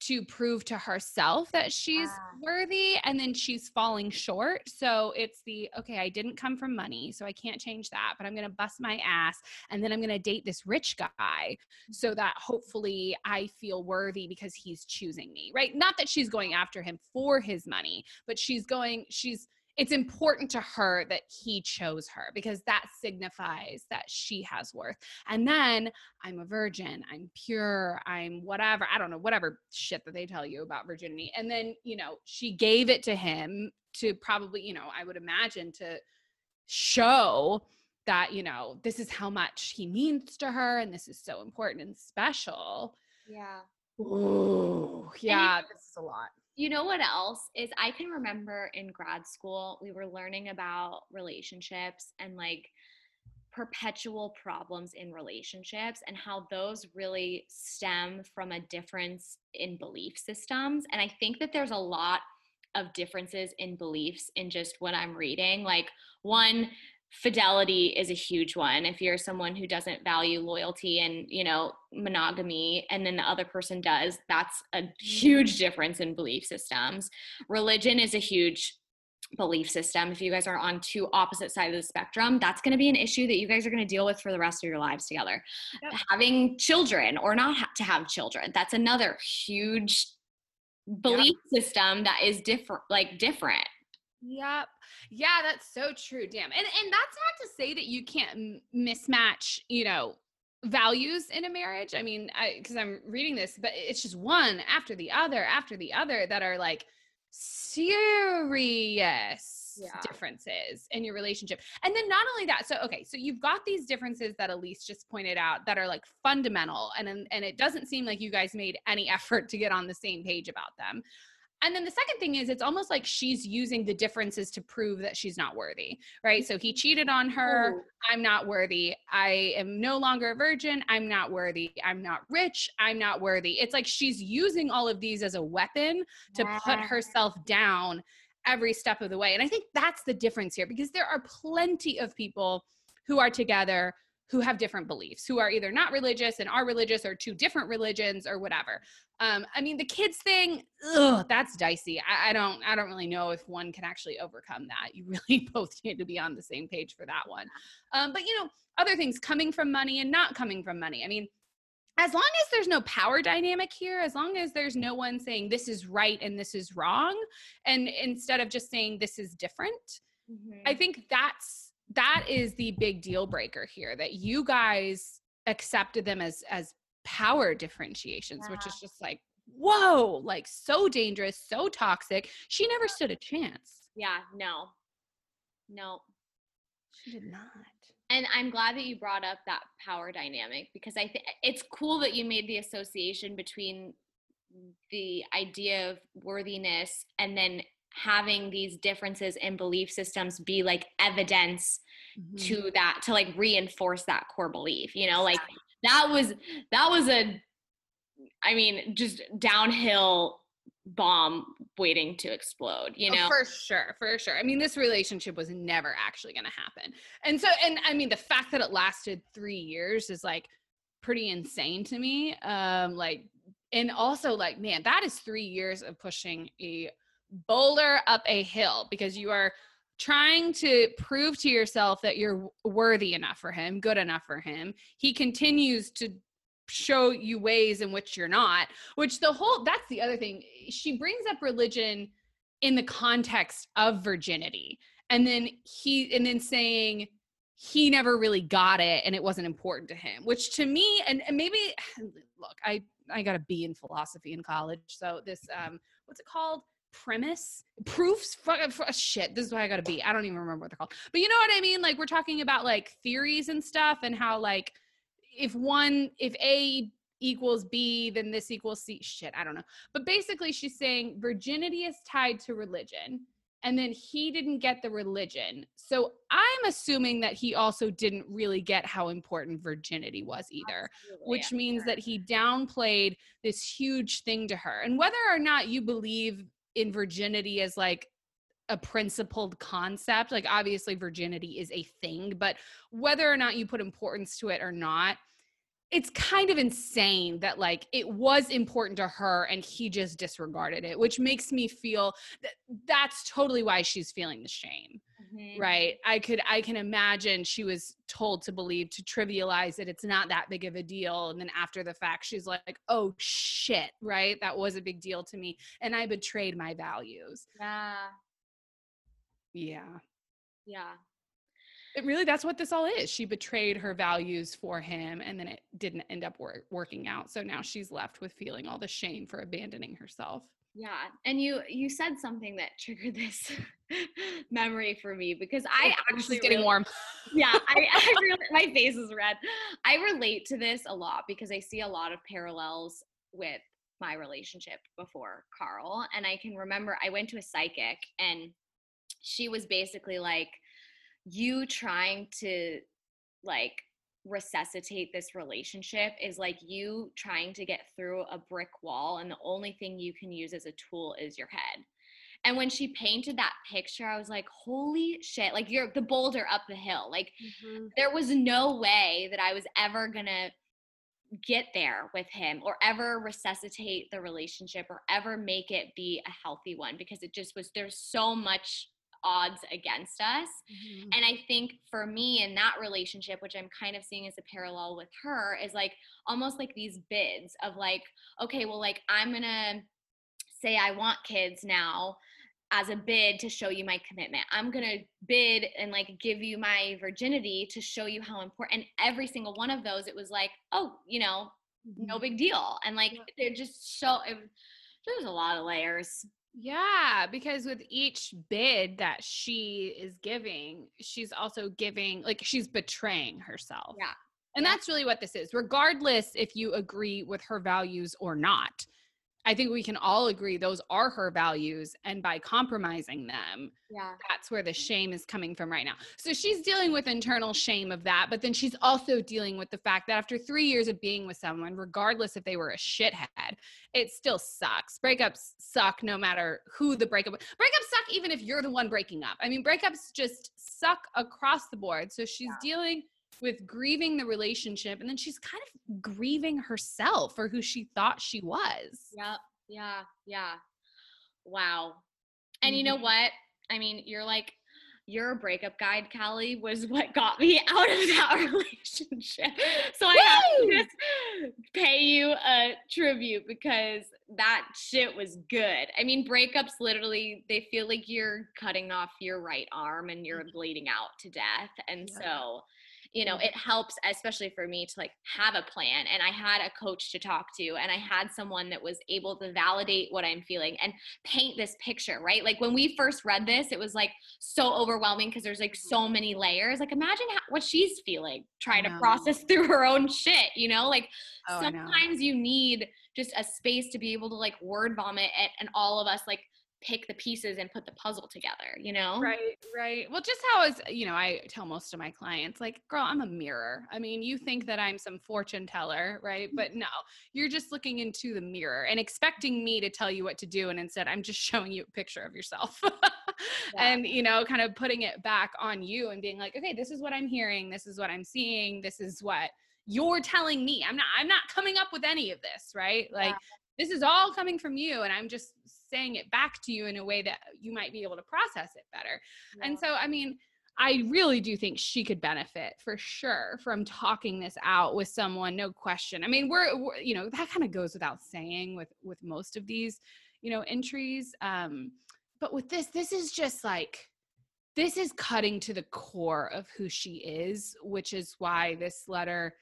to prove to herself that she's yeah. worthy and then she's falling short. So it's the okay, I didn't come from money, so I can't change that, but I'm going to bust my ass and then I'm going to date this rich guy so mm-hmm. that hopefully I feel worthy because he's choosing me, right? Not that she's going after him for his money, but she's going she's it's important to her that he chose her because that signifies that she has worth. And then I'm a virgin, I'm pure, I'm whatever, I don't know, whatever shit that they tell you about virginity. And then, you know, she gave it to him to probably, you know, I would imagine to show that, you know, this is how much he means to her and this is so important and special. Yeah. Ooh, yeah, this is a lot. You know what else is I can remember in grad school we were learning about relationships and like perpetual problems in relationships and how those really stem from a difference in belief systems and I think that there's a lot of differences in beliefs in just what I'm reading like one fidelity is a huge one. If you're someone who doesn't value loyalty and you know monogamy and then the other person does that's a huge difference in belief systems. Religion is a huge belief system. If you guys are on two opposite sides of the spectrum that's going to be an issue that you guys are going to deal with for the rest of your lives together. Yep. having children or not ha- to have children that's another huge belief system that is different like different Yep. Yeah, that's so true. Damn. And and that's not to say that you can't m- mismatch, you know, values in a marriage. I mean, I because I'm reading this, but it's just one after the other after the other that are like serious Yeah. differences in your relationship. And then not only that, so okay, so you've got these differences that Elise just pointed out that are like fundamental and and and it doesn't seem like you guys made any effort to get on the same page about them. And then the second thing is, it's almost like she's using the differences to prove that she's not worthy, right? So he cheated on her. Ooh. I'm not worthy. I am no longer a virgin. I'm not worthy. I'm not rich. I'm not worthy. It's like she's using all of these as a weapon to put herself down every step of the way. And I think that's the difference here because there are plenty of people who are together who have different beliefs, who are either not religious and are religious or two different religions or whatever. Um, I mean, the kids thing, ugh, that's dicey. I, I don't, I don't really know if one can actually overcome that. You really both need to be on the same page for that one. Um, but you know, other things coming from money and not coming from money. I mean, as long as there's no power dynamic here, as long as there's no one saying this is right and this is wrong, and instead of just saying this is different, Mhm. I think that's that is the big deal breaker here that you guys accepted them as as power differentiations, which is just like whoa, like so dangerous, so toxic. She never stood a chance. yeah no no She did not. and i'm glad that you brought up that power dynamic because i think it's cool that you made the association between the idea of worthiness and then having these differences in belief systems be like evidence Mm-hmm. to that to like reinforce that core belief you know like that was that was a i mean just downhill bomb waiting to explode you Oh, know for sure, for sure. I mean, this relationship was never actually going to happen. And so, and I mean, the fact that it lasted three years is like pretty insane to me. Um, like, and also, like, man, that is three years of pushing a boulder up a hill because you are trying to prove to yourself that you're worthy enough for him, good enough for him. He continues to show you ways in which you're not, which the whole that's the other thing. She brings up religion in the context of virginity. And then he and then saying he never really got it and it wasn't important to him, which to me and, and maybe look, I I got a B in philosophy in college. So this um what's it called? Premise proofs fuck, fuck, shit this is why i gotta be i don't even remember what they're called but you know what i mean like we're talking about like theories and stuff and how like if one if a equals b then this equals c shit i don't know but basically she's saying virginity is tied to religion and then he didn't get the religion so i'm assuming that he also didn't really get how important virginity was either Absolutely, which yeah. means that he downplayed this huge thing to her. And whether or not you believe in virginity as like a principled concept, like obviously virginity is a thing, but whether or not you put importance to it or not, it's kind of insane that like it was important to her and he just disregarded it, which makes me feel that that's totally why she's feeling the shame Mhm. right i could i can imagine she was told to believe to trivialize it it's not that big of a deal and then after the fact she's like oh shit right that was a big deal to me and i betrayed my values Yeah. yeah Yeah. it really that's what this all is she betrayed her values for him and then it didn't end up wor- working out so now she's left with feeling all the shame for abandoning herself Yeah. And you you said something that triggered this memory for me because I actually getting really, warm. Yeah, I, I really, my face is red. I relate to this a lot because I see a lot of parallels with my relationship before Carl. And I can remember I went to a psychic and she was basically like, you trying to like resuscitate this relationship is like you trying to get through a brick wall and the only thing you can use as a tool is your head. And when she painted that picture, I was like, holy shit, like you're the boulder up the hill. Like mm-hmm. there was no way that I was ever gonna get there with him or ever resuscitate the relationship or ever make it be a healthy one because it just was there's so much odds against us. Mm-hmm. And I think for me in that relationship, which I'm kind of seeing as a parallel with her, is like almost like these bids of like, okay, well, like I'm gonna say I want kids now as a bid to show you my commitment. I'm going to bid and like give you my virginity to show you how important. And every single one of those, it was like, oh, you know, no mm-hmm. big deal. And like, they're just so, it, there's a lot of layers. Yeah, because with each bid that she is giving, she's also giving, like, she's betraying herself. Yeah. And yeah. that's really what this is, regardless if you agree with her values or not. I think we can all agree those are her values. And by compromising them, yeah, that's where the mm. shame is coming from right now. So she's dealing with internal shame of that, but then she's also dealing with the fact that after three years of being with someone, regardless if they were a shithead, it still sucks. Breakups suck no matter who the breakup breakups suck even if you're the one breaking up. I mean, breakups just suck across the board. So she's yeah. dealing with grieving the relationship and then she's kind of grieving herself for who she thought she was. Yeah, yeah, yeah. Wow. And you know mm-hmm. what? I mean, you're like your breakup guide, Callie, was what got me out of that relationship. So I have to just pay you a tribute because that shit was good. I mean, breakups literally, they feel like you're cutting off your right arm and you're mm-hmm. bleeding out to death. And yeah. so you know it helps especially for me to like have a plan and i had a coach to talk to and i had someone that was able to validate what i'm feeling and paint this picture right? Like when we first read this it was like so overwhelming because there's like so mm-hmm. many layers. Like imagine how, what she's feeling trying to process through her own shit you know? Like oh, sometimes you need just a space to be able to like word vomit and, and all of us like pick the pieces and put the puzzle together, you know? Right, right. Well, just how is, you know, I tell most of my clients, like, girl, I'm a mirror. I mean, you think that I'm some fortune teller, right? Mm. But no, you're just looking into the mirror and expecting me to tell you what to do. And instead, I'm just showing you a picture of yourself. yeah. And, you know, kind of putting it back on you and being like, okay, this is what I'm hearing. This is what I'm seeing. This is what you're telling me. I'm not, I'm not coming up with any of this, right? Like, yeah this is all coming from you and i'm just saying it back to you in a way that you might be able to process it better yeah. and so i mean I really do think she could benefit for sure from talking this out with someone, no question. I mean, we're, we're you know, that kind of goes without saying with with most of these, you know, entries. Um, but with this, this is just like this is cutting to the core of who she is, which is why this letter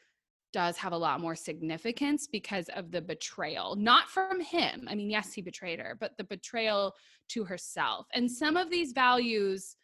does have a lot more significance because of the betrayal, not from him. I mean, yes, he betrayed her, but the betrayal to herself. And some of these values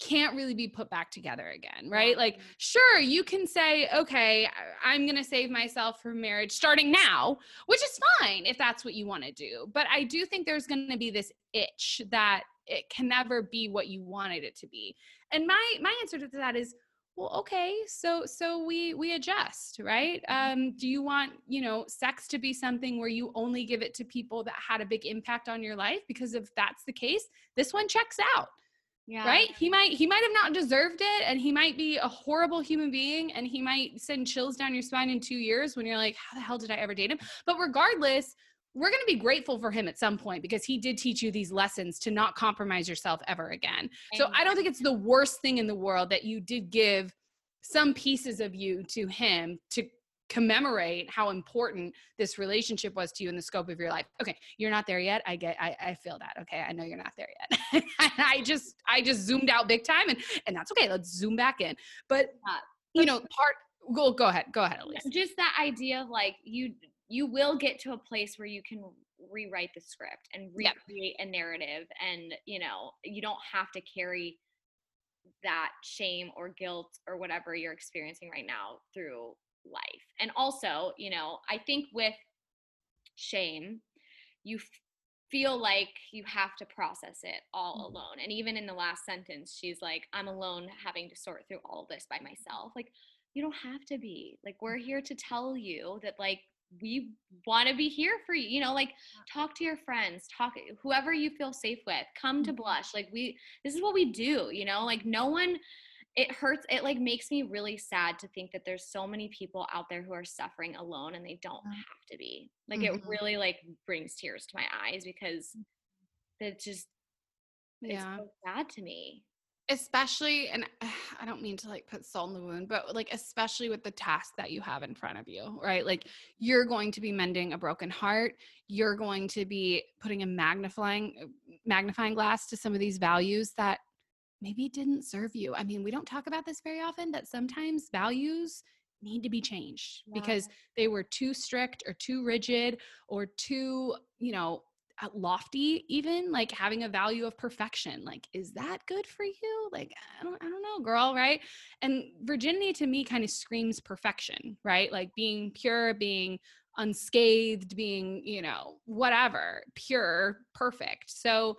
can't really be put back together again, right? Like, mm-hmm. sure, you can say, okay, I'm going to save myself from marriage starting now, which is fine if that's what you want to do. But I do think there's going to be this itch that it can never be what you wanted it to be. And my my answer to that is well okay so so we we adjust right mm-hmm. um do you want you know sex to be something where you only give it to people that had a big impact on your life because if that's the case this one checks out yeah. right he might he might have not deserved it and he might be a horrible human being and he might send chills down your spine in two years when you're like how the hell did i ever date him but regardless we're going to be grateful for him at some point because he did teach you these lessons to not compromise yourself ever again. So I don't think it's the worst thing in the world that you did give some pieces of you to him to commemorate how important this relationship was to you in the scope of your life. Okay, you're not there yet. I get I, I feel that. Okay. I know you're not there yet. I just I just zoomed out big time and and that's okay. Let's zoom back in. But uh, you know, part go go ahead. Go ahead, Elise. Just that idea of like you you will get to a place where you can rewrite the script and Yep. recreate a narrative and you know you don't have to carry that shame or guilt or whatever you're experiencing right now through life and also you know i think with shame you f- feel like you have to process it all Mhm. alone and even in the last sentence she's like i'm alone having to sort through all this by myself like you don't have to be like we're here to tell you that like we want to be here for you you know like talk to your friends talk whoever you feel safe with come to Mhm. blush like we this is what we do you know like no one it hurts it like makes me really sad to think that there's so many people out there who are suffering alone and they don't have to be like Mhm. it really like brings tears to my eyes because it just Yeah. so sad to me especially and i don't mean to like put salt in the wound but like especially with the task that you have in front of you right? Like you're going to be mending a broken heart. You're going to be putting a magnifying magnifying glass to some of these values that maybe didn't serve you. I mean we don't talk about this very often that sometimes values need to be changed Yeah. because they were too strict or too rigid or too you know uh, lofty even like having a value of perfection like is that good for you? Like i don't i don't know girl right? And virginity to me kind of screams perfection right? Like being pure being unscathed being you know whatever pure perfect. So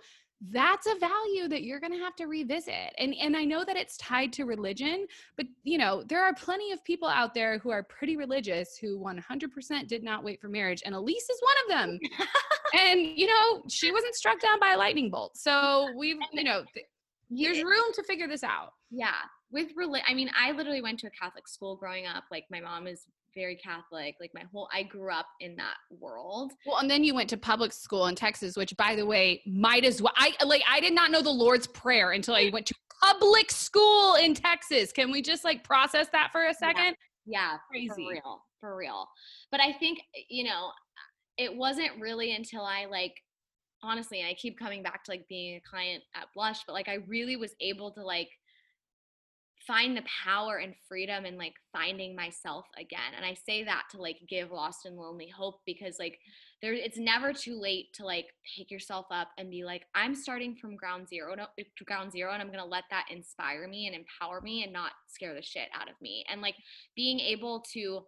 that's a value that you're going to have to revisit and and I know that it's tied to religion but you know there are plenty of people out there who are pretty religious who 100% did not wait for marriage and Elise is one of them and you know she wasn't struck down by a lightning bolt so we've you know th- there's room to figure this out. Yeah with reli- i mean i literally went to a catholic school growing up like my mom is very catholic like my whole i grew up in that world. Well and then you went to public school in texas which by the way might as well i like i did not know the lord's prayer until i went to public school in texas. Can we just like process that for a second? Yeah crazy. for real for real. But i think you know it wasn't really until i like honestly i keep coming back to like being a client at blush but like i really was able to like find the power and freedom and like finding myself again and i say that to like give lost and lonely hope because like there it's never too late to like pick yourself up and be like i'm starting from ground zero no, eh, ground zero and i'm gonna let that inspire me and empower me and not scare the shit out of me and like being able to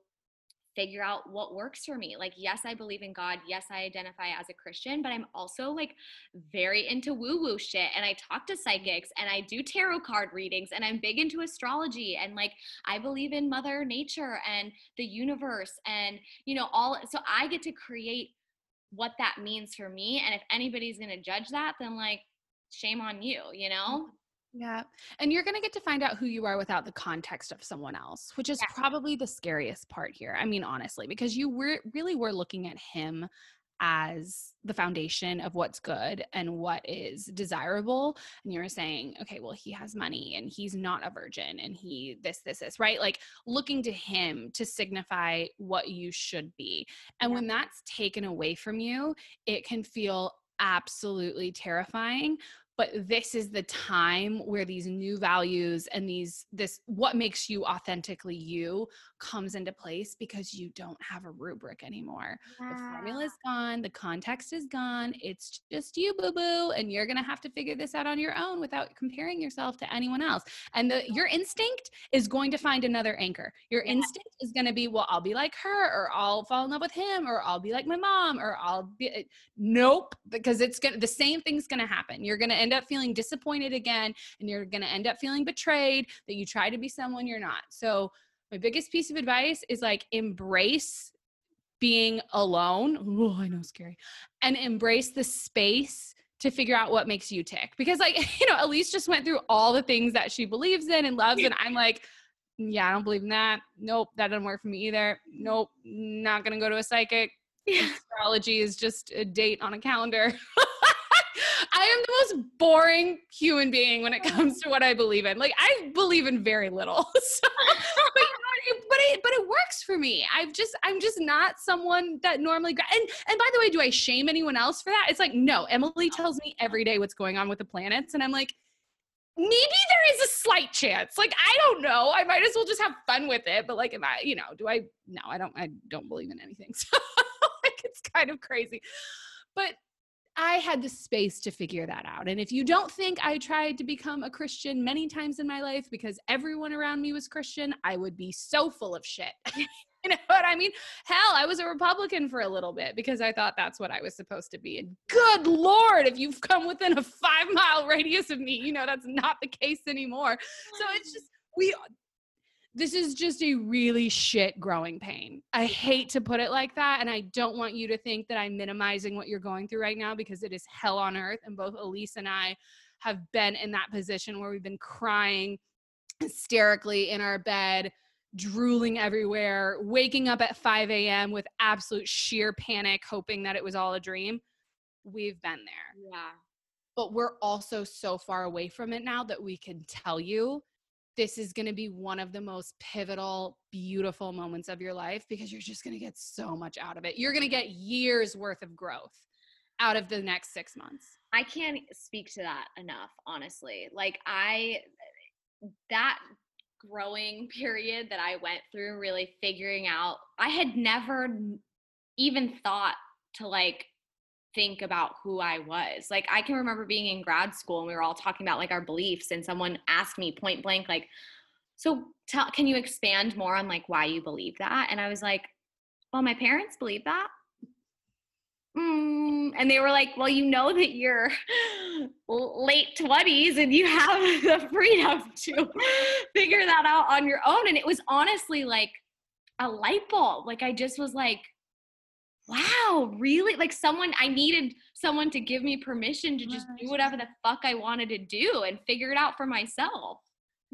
figure out what works for me. Like, yes, I believe in God. Yes, I identify as a Christian, but I'm also like very into woo woo shit. And I talk to psychics and I do tarot card readings and I'm big into astrology. And like, I believe in Mother Nature and the universe and, you know, all. So I get to create what that means for me. And if anybody's going to judge that, then like, shame on you, you know? Mm-hmm. Yeah. And you're going to get to find out who you are without the context of someone else, which is Yeah. probably the scariest part here. I mean, honestly, because you were really were looking at him as the foundation of what's good and what is desirable. And you were saying, okay, well, he has money and he's not a virgin and he this, this, this, right? Like looking to him to signify what you should be. And Yeah. when that's taken away from you, it can feel absolutely terrifying but this is the time where these new values and these this what makes you authentically you comes into place because you don't have a rubric anymore. The formula's gone the context is gone it's just you boo boo and you're going to have to figure this out on your own without comparing yourself to anyone else. And the your instinct is going to find another anchor. Your Yeah. instinct is going to be well i'll be like her or i'll fall in love with him or i'll be like my mom or i'll be uh, nope because it's gonna the same thing's gonna happen. You're gonna end up feeling disappointed again and you're gonna end up feeling betrayed that you try to be someone you're not. So my biggest piece of advice is like embrace being alone. Oh i know scary. And embrace the space to figure out what makes you tick. Because like you know elise just went through all the things that she believes in and loves and i'm like yeah i don't believe in that. Nope that doesn't work for me either. Nope not gonna go to a psychic. Astrology is just a date on a calendar. I am the most boring human being when it comes to what I believe in. Like I believe in very little. So, but, you know, but it but it works for me. I've just I'm just not someone that normally and and by the way, do I shame anyone else for that? It's like no. Emily tells me every day what's going on with the planets, and I'm like. Maybe there is a slight chance. Like I don't know. I might as well just have fun with it. But like, if I, you know, do I? No, I don't. I don't believe in anything. So like, it's kind of crazy. but I had the space to figure that out. And if you don't think I tried to become a Christian many times in my life because everyone around me was Christian, I would be so full of shit. you know what I mean? Hell, I was a Republican for a little bit because I thought that's what I was supposed to be. And good Lord, if you've come within a five mile radius of me, you know that's not the case anymore. So it's just, we, this is just a really shit growing pain. I hate to put it like that. And I don't want you to think that I'm minimizing what you're going through right now because it is hell on earth. And both Elise and I have been in that position where we've been crying hysterically in our bed, drooling everywhere, waking up at 5 a.m. with absolute sheer panic, hoping that it was all a dream. We've been there. Yeah. But we're also so far away from it now that we can tell you this is going to be one of the most pivotal, beautiful moments of your life because you're just going to get so much out of it. You're going to get years worth of growth out of the next six months. I can't speak to that enough, honestly. Like, I, uh, that growing period that I went through, really figuring out, I had never even thought to like think about who I was. Like I can remember being in grad school and we were all talking about like our beliefs and someone asked me point blank like so tell can you expand more on like why you believe that? And I was like, well my parents believe that. Mm. And they were like, well, you know that you're late 20s and you have the freedom to figure that out on your own. And it was honestly like a light bulb. Like I just was like, wow, really? Like someone, I needed someone to give me permission to just do whatever the fuck I wanted to do and figure it out for myself.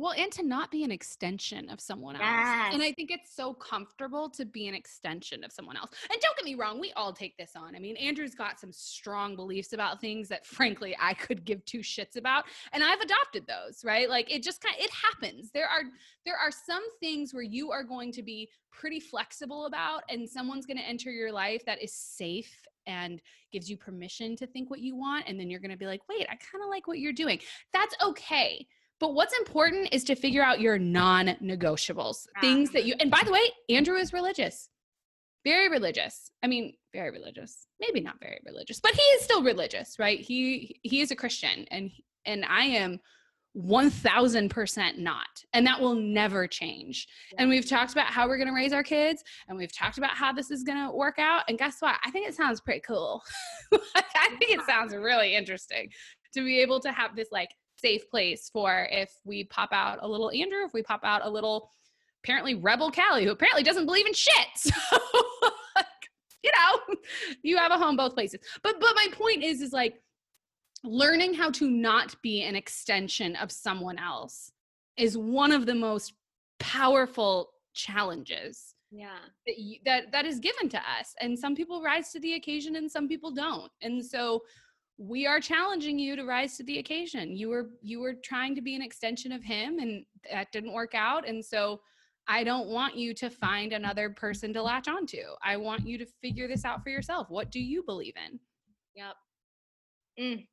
Well, and to not be an extension of someone else. Yes. And I think it's so comfortable to be an extension of someone else. And don't get me wrong, we all take this on. I mean, Andrew's got some strong beliefs about things that frankly I could give two shits about, and I've adopted those, right? Like it just kind of it happens. There are there are some things where you are going to be pretty flexible about and someone's going to enter your life that is safe and gives you permission to think what you want and then you're going to be like, "Wait, I kind of like what you're doing." That's okay but what's important is to figure out your non negotiables, things that you, and by the way, Andrew is religious, very religious. I mean, very religious, maybe not very religious, but he is still religious, right? He, he is a Christian and, and I am 1000% not. And that will never change. And we've talked about how we're going to raise our kids and we've talked about how this is going to work out. And guess what? I think it sounds pretty cool. I think it sounds really interesting to be able to have this like safe place for if we pop out a little Andrew, if we pop out a little apparently rebel Callie, who apparently doesn't believe in shit. So, you know, you have a home both places. But but my point is, is like learning how to not be an extension of someone else is one of the most powerful challenges yeah that, you, that that is given to us and some people rise to the occasion and some people don't and so we are challenging you to rise to the occasion. You were you were trying to be an extension of him and that didn't work out. And so i don't want you to find another person to latch onto i want you to figure this out for yourself. What do you believe in? Yep. Mm.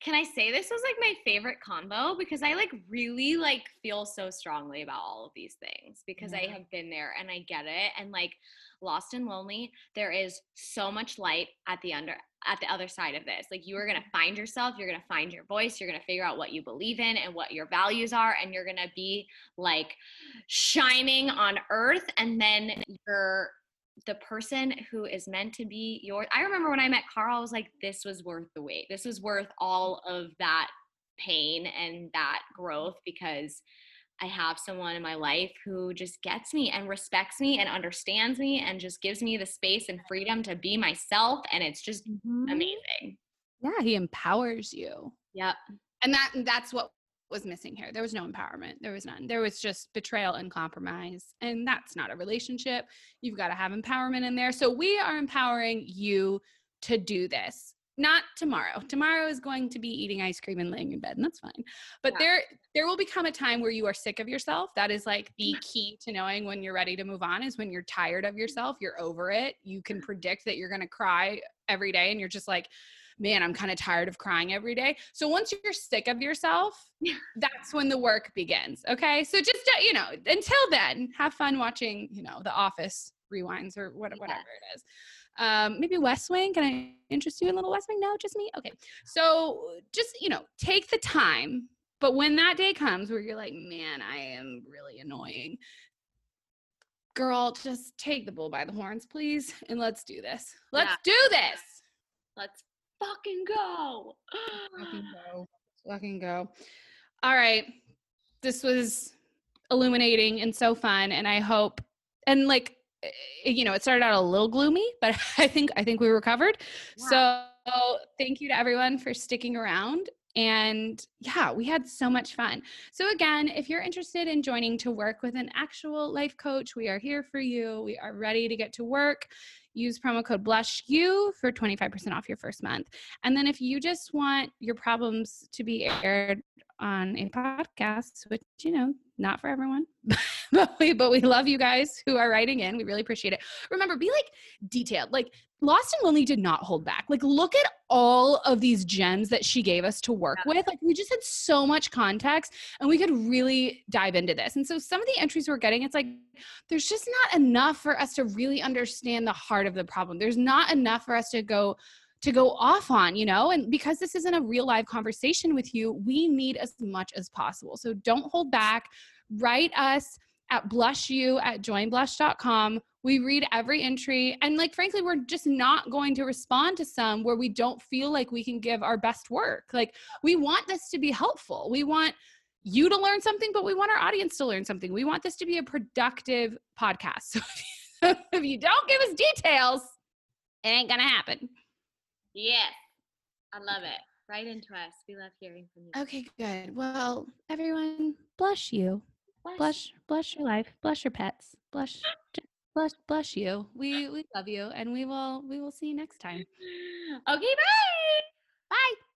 Can i say this was like my favorite combo because i like really like feel so strongly about all of these things because yeah. i have been there and i get it and like lost and lonely there is so much light at the under at the other side of this. Like you are going to mm-hmm. find yourself you're going to find your voice you're going to figure out what you believe in and what your values are and you're going to be like shining on earth and then you're the person who is meant to be yours i remember when i met carl i was like this was worth the wait this was worth all of that pain and that growth because I have someone in my life who just gets me and respects me and understands me and just gives me the space and freedom to be myself. And it's just mm-hmm. amazing. Yeah, he empowers you. Yep. And that that's what was missing here. There was no empowerment. There was none. There was just betrayal and compromise. And that's not a relationship. You've got to have empowerment in there. So we are empowering you to do this not tomorrow tomorrow is going to be eating ice cream and laying in bed and that's fine but yeah. there there will become a time where you are sick of yourself that is like the key to knowing when you're ready to move on is when you're tired of yourself you're over it you can predict that you're going to cry every day and you're just like man i'm kind of tired of crying every day so once you're sick of yourself that's when the work begins okay so just uh, you know until then have fun watching you know the office rewinds or whatever it is Um, maybe West Wing. Can I interest you in a Little West Wing? No, just me. Okay. So just you know, take the time. But when that day comes where you're like, man, I am really annoying, girl, just take the bull by the horns, please, and let's do this. Let's Yeah. do this. Let's fucking go. Fucking go. Fucking go. All right. This was illuminating and so fun. And I hope, and like, eh, you know, it started out a little gloomy, but I think, I think we recovered. So thank you to everyone for sticking around. And yeah, we had so much fun. So, again, if you're interested in joining to work with an actual life coach, we are here for you. We are ready to get to work. Use promo code BlushU for 25% off your first month. And then if you just want your problems to be aired on a podcast, which you know, not for everyone, but we but we love you guys who are writing in. We really appreciate it. Remember, be like detailed. Like Lost and Lonely did not hold back. Like look at all of these gems that she gave us to work with. Like we just had so much context and we could really dive into this. And so some of the entries we're getting, it's like there's just not enough for us to really understand the heart of the problem. There's not enough for us to go to go off on, you know? And because this isn't a real live conversation with you, we need as much as possible. So don't hold back. Write us at blushu at joinblush.com. We read every entry. And like, frankly, we're just not going to respond to some where we don't feel like we can give our best work. Like, we want this to be helpful. We want you to learn something, but we want our audience to learn something. We want this to be a productive podcast. So if you don't give us details, it ain't going to happen. Yes. I love it. Write into us. We love hearing from you. Okay, good. Well, everyone, blush you. Blush, blush your life. Blush your pets. Blush, blush, blush you. We we love you, and we will we will see you next time. Okay, bye. bye.